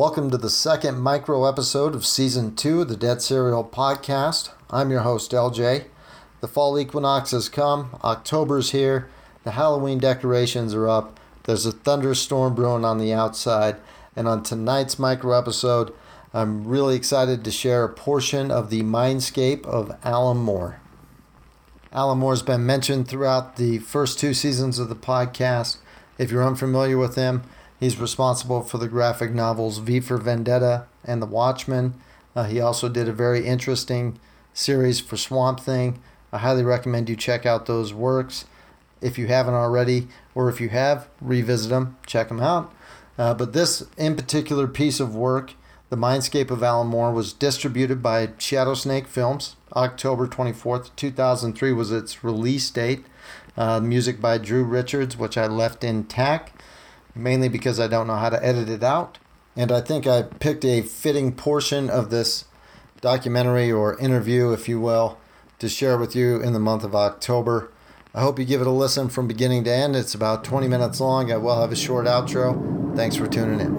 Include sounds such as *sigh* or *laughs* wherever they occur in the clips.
Welcome to the second micro episode of season two of the Dead Serial podcast. I'm your host, LJ. The fall equinox has come, October's here, the Halloween decorations are up, there's a thunderstorm brewing on the outside, and on tonight's micro episode, I'm really excited to share a portion of the mindscape of Alan Moore. Alan Moore's been mentioned throughout the first two seasons of the podcast. If you're unfamiliar with him, he's responsible for the graphic novels V for Vendetta and The Watchmen. Uh, he also did a very interesting series for Swamp Thing. I highly recommend you check out those works if you haven't already, or if you have, revisit them, check them out. Uh, but this in particular piece of work, The Mindscape of Alan Moore, was distributed by Shadowsnake Films. October 24th, 2003 was its release date. Uh, music by Drew Richards, which I left intact, mainly because I don't know how to edit it out. And I think I picked a fitting portion of this documentary or interview, if you will, to share with you in the month of October. I hope you give it a listen from beginning to end. It's about 20 minutes long. I will have a short outro. Thanks for tuning in.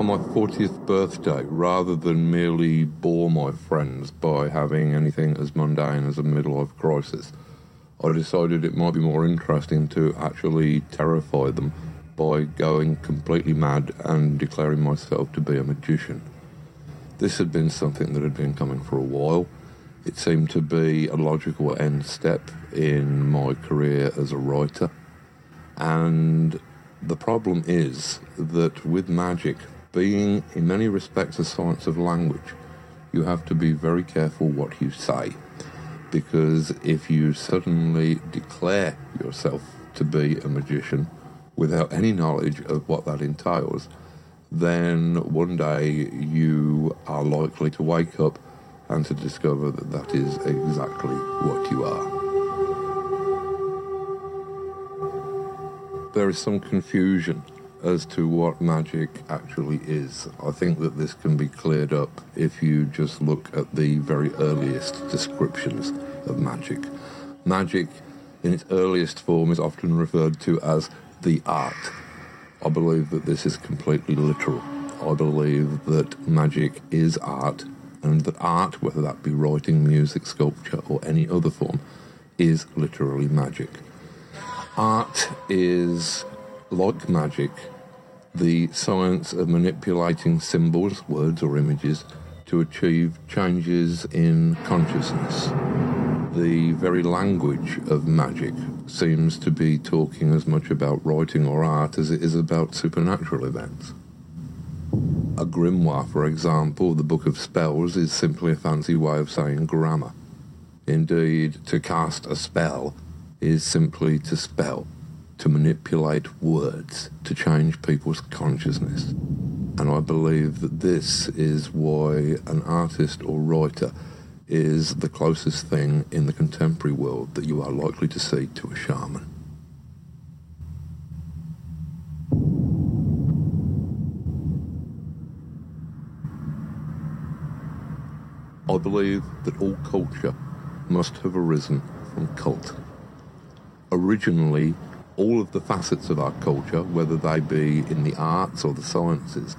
On my 40th birthday, rather than merely bore my friends by having anything as mundane as a midlife crisis, I decided it might be more interesting to actually terrify them by going completely mad and declaring myself to be a magician. This had been something that had been coming for a while. It seemed to be a logical end step in my career as a writer. And the problem is that with magic, being in many respects a science of language, you have to be very careful what you say. Because if you suddenly declare yourself to be a magician without any knowledge of what that entails, then one day you are likely to wake up and to discover that that is exactly what you are. There is some confusion as to what magic actually is. I think that this can be cleared up if you just look at the very earliest descriptions of magic. Magic, in its earliest form, is often referred to as the art. I believe that this is completely literal. I believe that magic is art, and that art, whether that be writing, music, sculpture, or any other form, is literally magic. Art is, like magic, the science of manipulating symbols, words, or images to achieve changes in consciousness. The very language of magic seems to be talking as much about writing or art as it is about supernatural events. A grimoire, for example, the Book of Spells, is simply a fancy way of saying grammar. Indeed, to cast a spell is simply to spell to manipulate words, to change people's consciousness. And I believe that this is why an artist or writer is the closest thing in the contemporary world that you are likely to see to a shaman. I believe that all culture must have arisen from cult. Originally, all of the facets of our culture, whether they be in the arts or the sciences,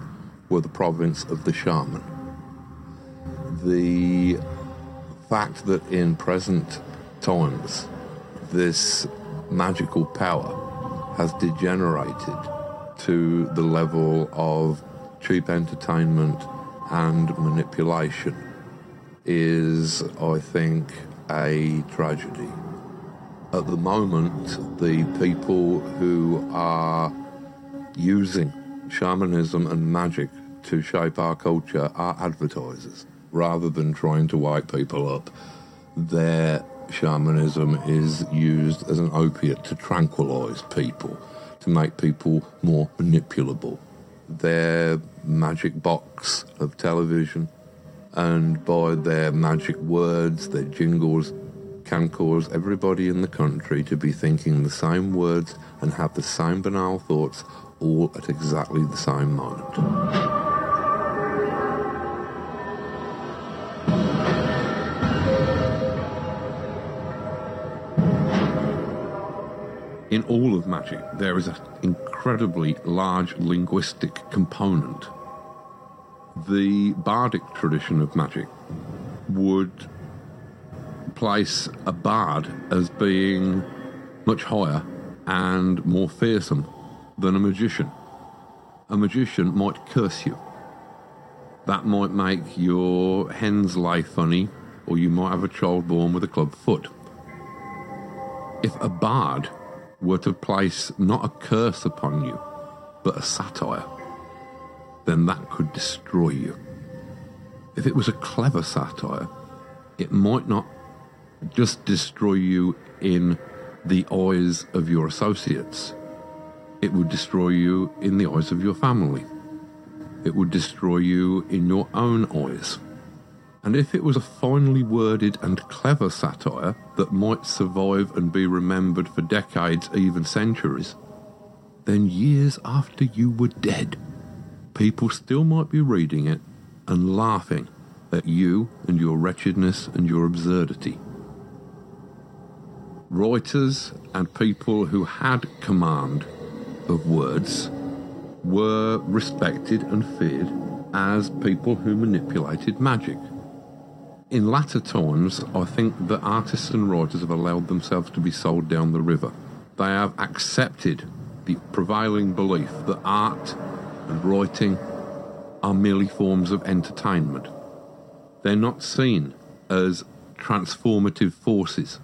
were the province of the shaman. The fact that in present times this magical power has degenerated to the level of cheap entertainment and manipulation is, I think, a tragedy at the moment, the people who are using shamanism and magic to shape our culture are advertisers. Rather than trying to wake people up, their shamanism is used as an opiate to tranquilize people, to make people more manipulable. Their magic box of television, and by their magic words, their jingles, can cause everybody in the country to be thinking the same words and have the same banal thoughts all at exactly the same moment. In all of magic, there is an incredibly large linguistic component the bardic tradition of magic would place a bard as being much higher and more fearsome than a magician. A magician might curse you. That might make your hens lay funny, or you might have a child born with a club foot. If a bard were to place not a curse upon you, but a satire, then that could destroy you. If it was a clever satire, it might not just destroy you in the eyes of your associates, it would destroy you in the eyes of your family. It would destroy you in your own eyes. And if it was a finely worded and clever satire that might survive and be remembered for decades, even centuries, then years after you were dead, people still might be reading it and laughing at you and your wretchedness and your absurdity. Writers and people who had command of words were respected and feared as people who manipulated magic. In latter times, I think that artists and writers have allowed themselves to be sold down the river. They have accepted the prevailing belief that art and writing are merely forms of entertainment. They're not seen as transformative forces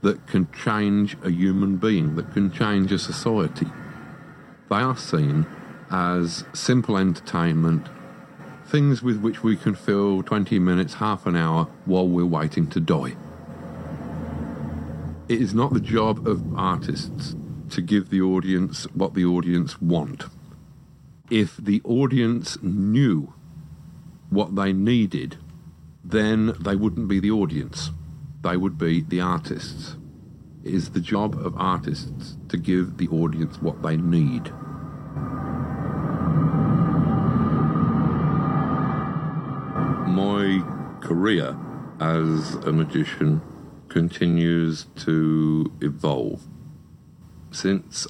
that can change a human being, that can change a society. They are seen as simple entertainment, things with which we can fill 20 minutes, half an hour while we're waiting to die. It is not the job of artists to give the audience what the audience want. If the audience knew what they needed, then they wouldn't be the audience. They would be the artists. It is the job of artists to give the audience what they need. Career as a magician continues to evolve. Since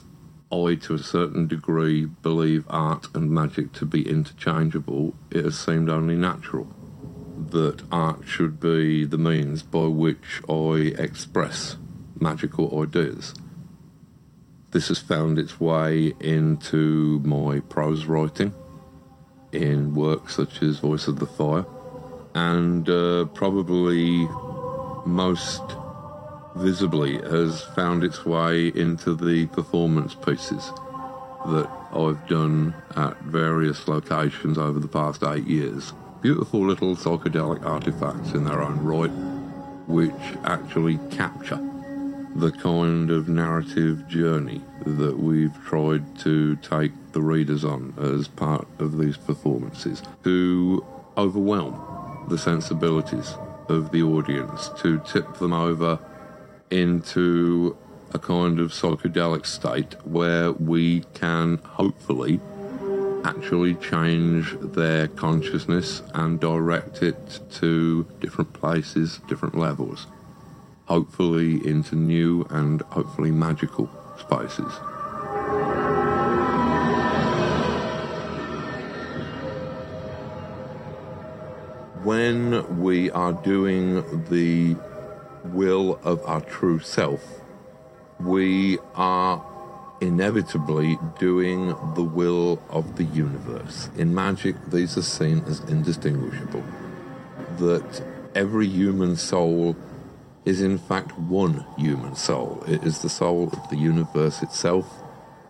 I, to a certain degree, believe art and magic to be interchangeable, it has seemed only natural that art should be the means by which I express magical ideas. This has found its way into my prose writing in works such as Voice of the Fire, and uh, probably most visibly has found its way into the performance pieces that I've done at various locations over the past eight years. Beautiful little psychedelic artifacts in their own right, which actually capture the kind of narrative journey that we've tried to take the readers on as part of these performances to overwhelm the sensibilities of the audience, to tip them over into a kind of psychedelic state where we can hopefully actually change their consciousness and direct it to different places, different levels, hopefully into new and hopefully magical spaces. When we are doing the will of our true self, we are inevitably doing the will of the universe. In magic, these are seen as indistinguishable. That every human soul is in fact one human soul. It is the soul of the universe itself.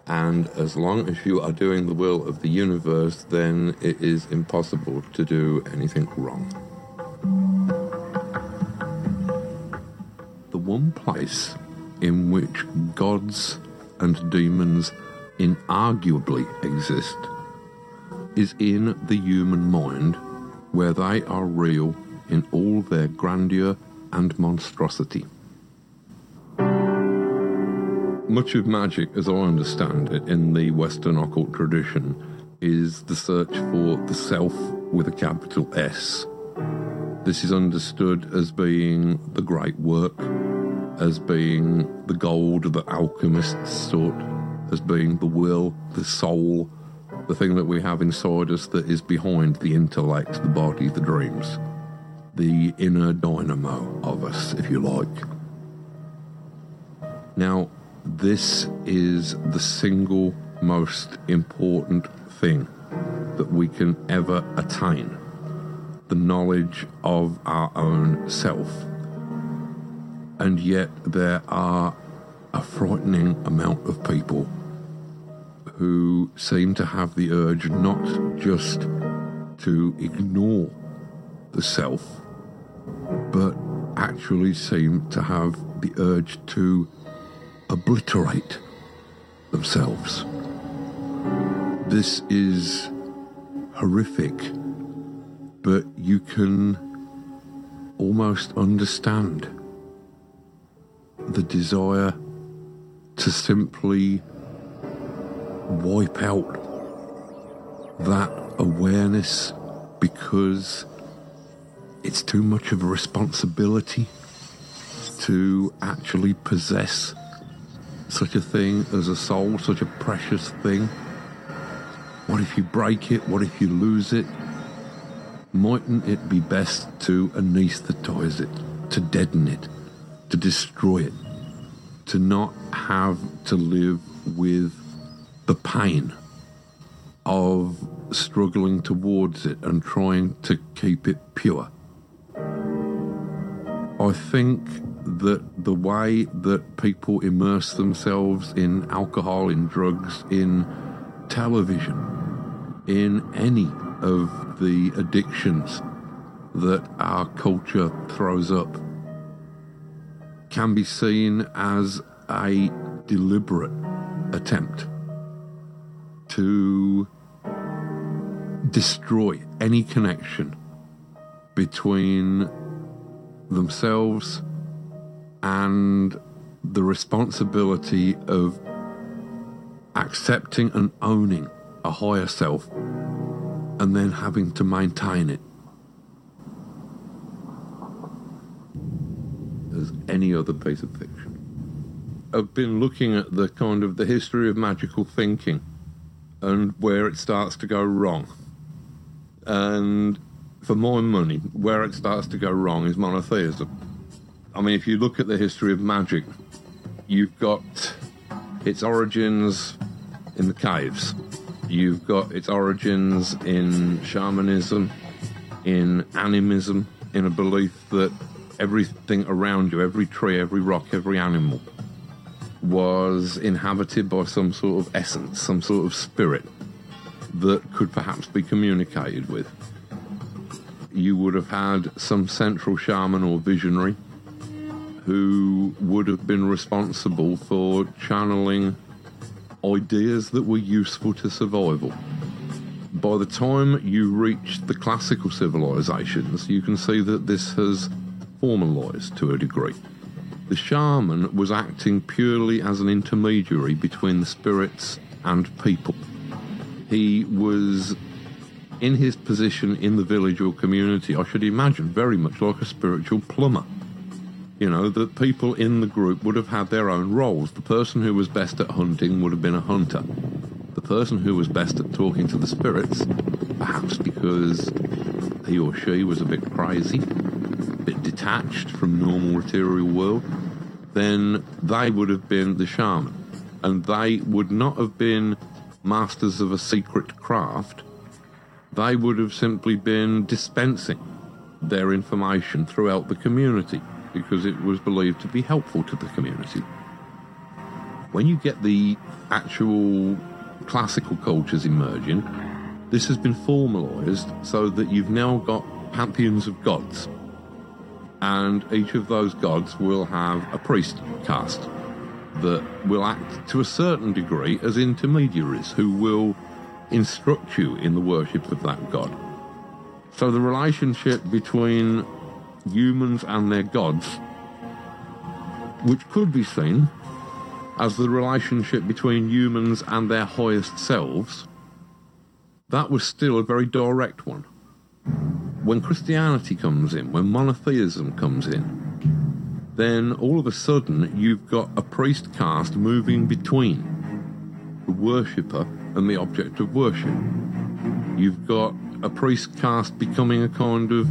And as long as you are doing the will of the universe, then it is impossible to do anything wrong. The one place in which gods and demons inarguably exist is in the human mind, where they are real in all their grandeur and monstrosity. Much of magic, as I understand it, in the Western occult tradition, is the search for the self with a capital S. This is understood as being the great work, as being the gold that alchemists sought, as being the will, the soul, the thing that we have inside us that is behind the intellect, the body, the dreams, the inner dynamo of us, if you like. Now, this is the single most important thing that we can ever attain the knowledge of our own self. And yet, there are a frightening amount of people who seem to have the urge not just to ignore the self, but actually seem to have the urge to obliterate themselves. This is horrific, but you can almost understand the desire to simply wipe out that awareness because it's too much of a responsibility to actually possess such a thing as a soul, such a precious thing. What if you break it? What if you lose it? Mightn't it be best to anesthetize it, to deaden it, to destroy it, to not have to live with the pain of struggling towards it and trying to keep it pure? I think that the way that people immerse themselves in alcohol, in drugs, in television, in any of the addictions that our culture throws up can be seen as a deliberate attempt to destroy any connection between themselves and the responsibility of accepting and owning a higher self and then having to maintain it as any other piece of fiction. I've been looking at the kind of the history of magical thinking and where it starts to go wrong. And for my money, where it starts to go wrong is monotheism. I mean, if you look at the history of magic, you've got its origins in the caves. You've got its origins in shamanism, in animism, in a belief that everything around you, every tree, every rock, every animal, was inhabited by some sort of essence, some sort of spirit that could perhaps be communicated with. You would have had some central shaman or visionary who would have been responsible for channeling ideas that were useful to survival. By the time you reach the classical civilizations, you can see that this has formalized to a degree. The shaman was acting purely as an intermediary between the spirits and people. He was in his position in the village or community, I should imagine, very much like a spiritual plumber. You know, that people in the group would have had their own roles. The person who was best at hunting would have been a hunter. The person who was best at talking to the spirits, perhaps because he or she was a bit crazy, a bit detached from normal material world, then they would have been the shaman. And they would not have been masters of a secret craft. They would have simply been dispensing their information throughout the community because it was believed to be helpful to the community. When you get the actual classical cultures emerging, this has been formalized so that you've now got pantheons of gods. And each of those gods will have a priest caste that will act to a certain degree as intermediaries who will instruct you in the worship of that god. So the relationship between humans and their gods, which could be seen as the relationship between humans and their highest selves, that was still a very direct one. When Christianity comes in, when monotheism comes in, then all of a sudden you've got a priest caste moving between the worshipper and the object of worship. You've got a priest caste becoming a kind of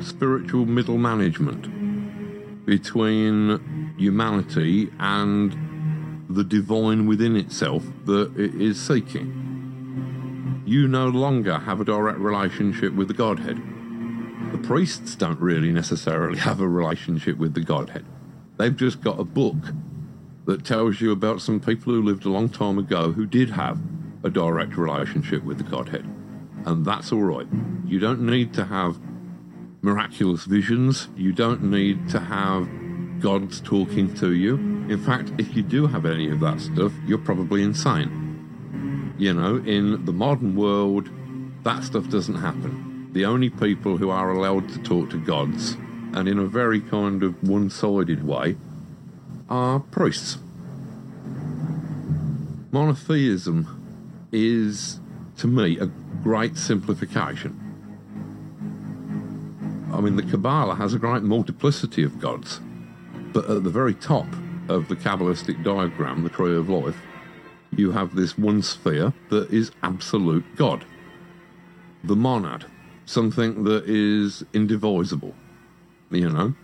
spiritual middle management between humanity and the divine within itself that it is seeking. You no longer have a direct relationship with the Godhead. The priests don't really necessarily *laughs* have a relationship with the Godhead. They've just got a book that tells you about some people who lived a long time ago who did have a direct relationship with the Godhead. And that's all right. You don't need to have miraculous visions. You don't need to have gods talking to you. In fact, if you do have any of that stuff, you're probably insane. You know, in the modern world, that stuff doesn't happen. The only people who are allowed to talk to gods, and in a very kind of one sided way, are priests. Monotheism is, to me, a great simplification. I mean, the Kabbalah has a great multiplicity of gods, but at the very top of the Kabbalistic diagram, the tree of life, you have this one sphere that is absolute God. The monad, something that is indivisible, you know?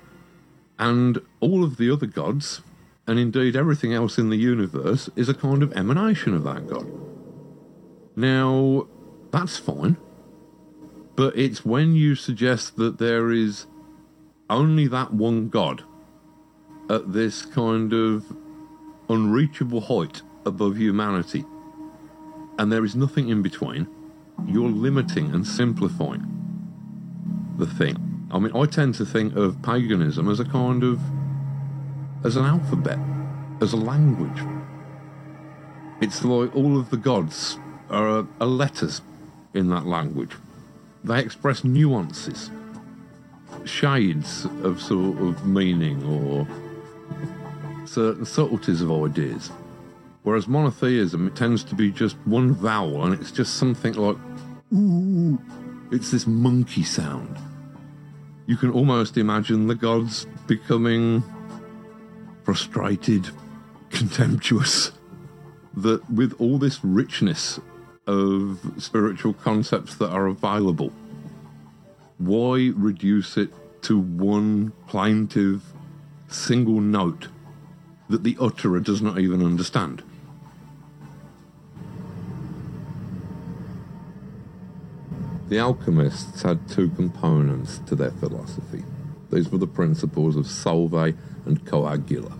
And all of the other gods, and indeed everything else in the universe, is a kind of emanation of that God. Now, that's fine. But it's when you suggest that there is only that one God at this kind of unreachable height above humanity, and there is nothing in between, you're limiting and simplifying the thing. I mean, I tend to think of paganism as a kind of as an alphabet, as a language. It's like all of the gods are, are letters in that language. They express nuances, shades of sort of meaning or certain subtleties of ideas. Whereas monotheism, it tends to be just one vowel and it's just something like, ooh, it's this monkey sound. You can almost imagine the gods becoming frustrated, contemptuous, that with all this richness of spiritual concepts that are available. Why reduce it to one plaintive single note that the utterer does not even understand? The alchemists had two components to their philosophy. These were the principles of solve and coagula.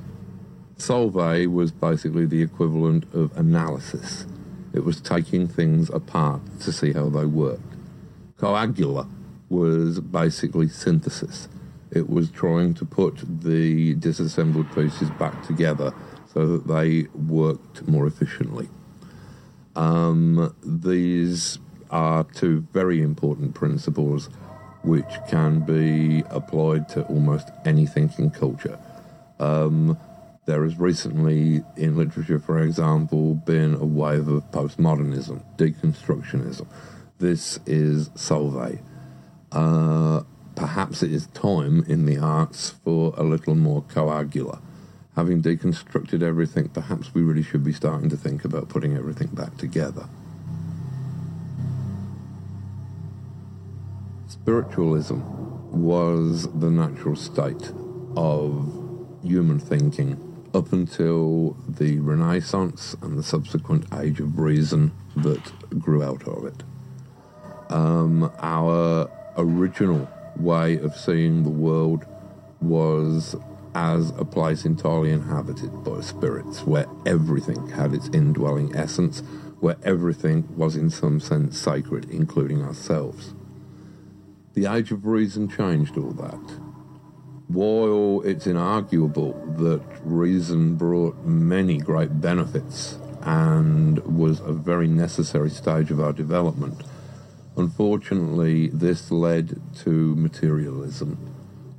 Solve was basically the equivalent of analysis it was taking things apart to see how they worked. Coagula was basically synthesis. It was trying to put the disassembled pieces back together so that they worked more efficiently. Um, these are two very important principles which can be applied to almost anything in culture. Um, there has recently, in literature, for example, been a wave of postmodernism, deconstructionism. This is solve. Uh, perhaps it is time in the arts for a little more coagula. Having deconstructed everything, perhaps we really should be starting to think about putting everything back together. Spiritualism was the natural state of human thinking up until the Renaissance and the subsequent Age of Reason that grew out of it. Um, our original way of seeing the world was as a place entirely inhabited by spirits, where everything had its indwelling essence, where everything was in some sense sacred, including ourselves. The Age of Reason changed all that while it's inarguable that reason brought many great benefits and was a very necessary stage of our development, unfortunately, this led to materialism,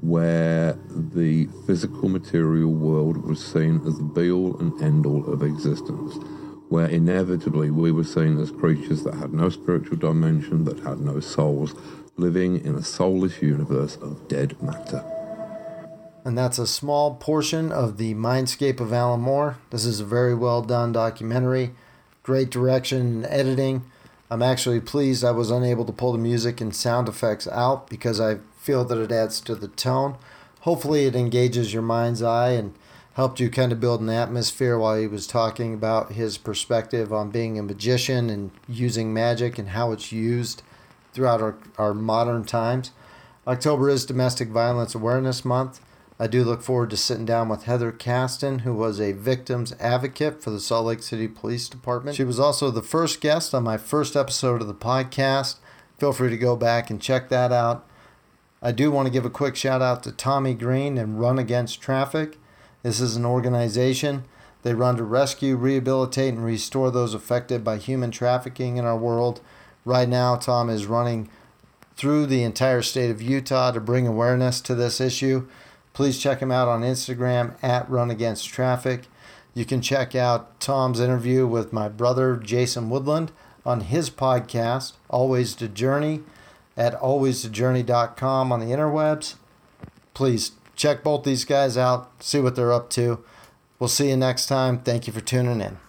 where the physical material world was seen as the be all and end all of existence, where inevitably we were seen as creatures that had no spiritual dimension, that had no souls, living in a soulless universe of dead matter and that's a small portion of the Mindscape of Alan Moore. This is a very well done documentary. great direction and editing. I'm actually pleased I was unable to pull the music and sound effects out because I feel that it adds to the tone. Hopefully, it engages your mind's eye and helped you kind of build an atmosphere while he was talking about his perspective on being a magician and using magic and how it's used throughout our, our modern times. October is Domestic Violence Awareness Month. I do look forward to sitting down with Heather Caston, who was a victim's advocate for the Salt Lake City Police Department. She was also the first guest on my first episode of the podcast. Feel free to go back and check that out. I do want to give a quick shout out to Tommy Green and Run Against Traffic. This is an organization. They run to rescue, rehabilitate, and restore those affected by human trafficking in our world. Right now, Tom is running through the entire state of Utah to bring awareness to this issue. Please check him out on Instagram at Run Against Traffic. You can check out Tom's interview with my brother Jason Woodland on his podcast, Always the Journey, at alwaysthejourney.com on the interwebs. Please check both these guys out, see what they're up to. We'll see you next time. Thank you for tuning in.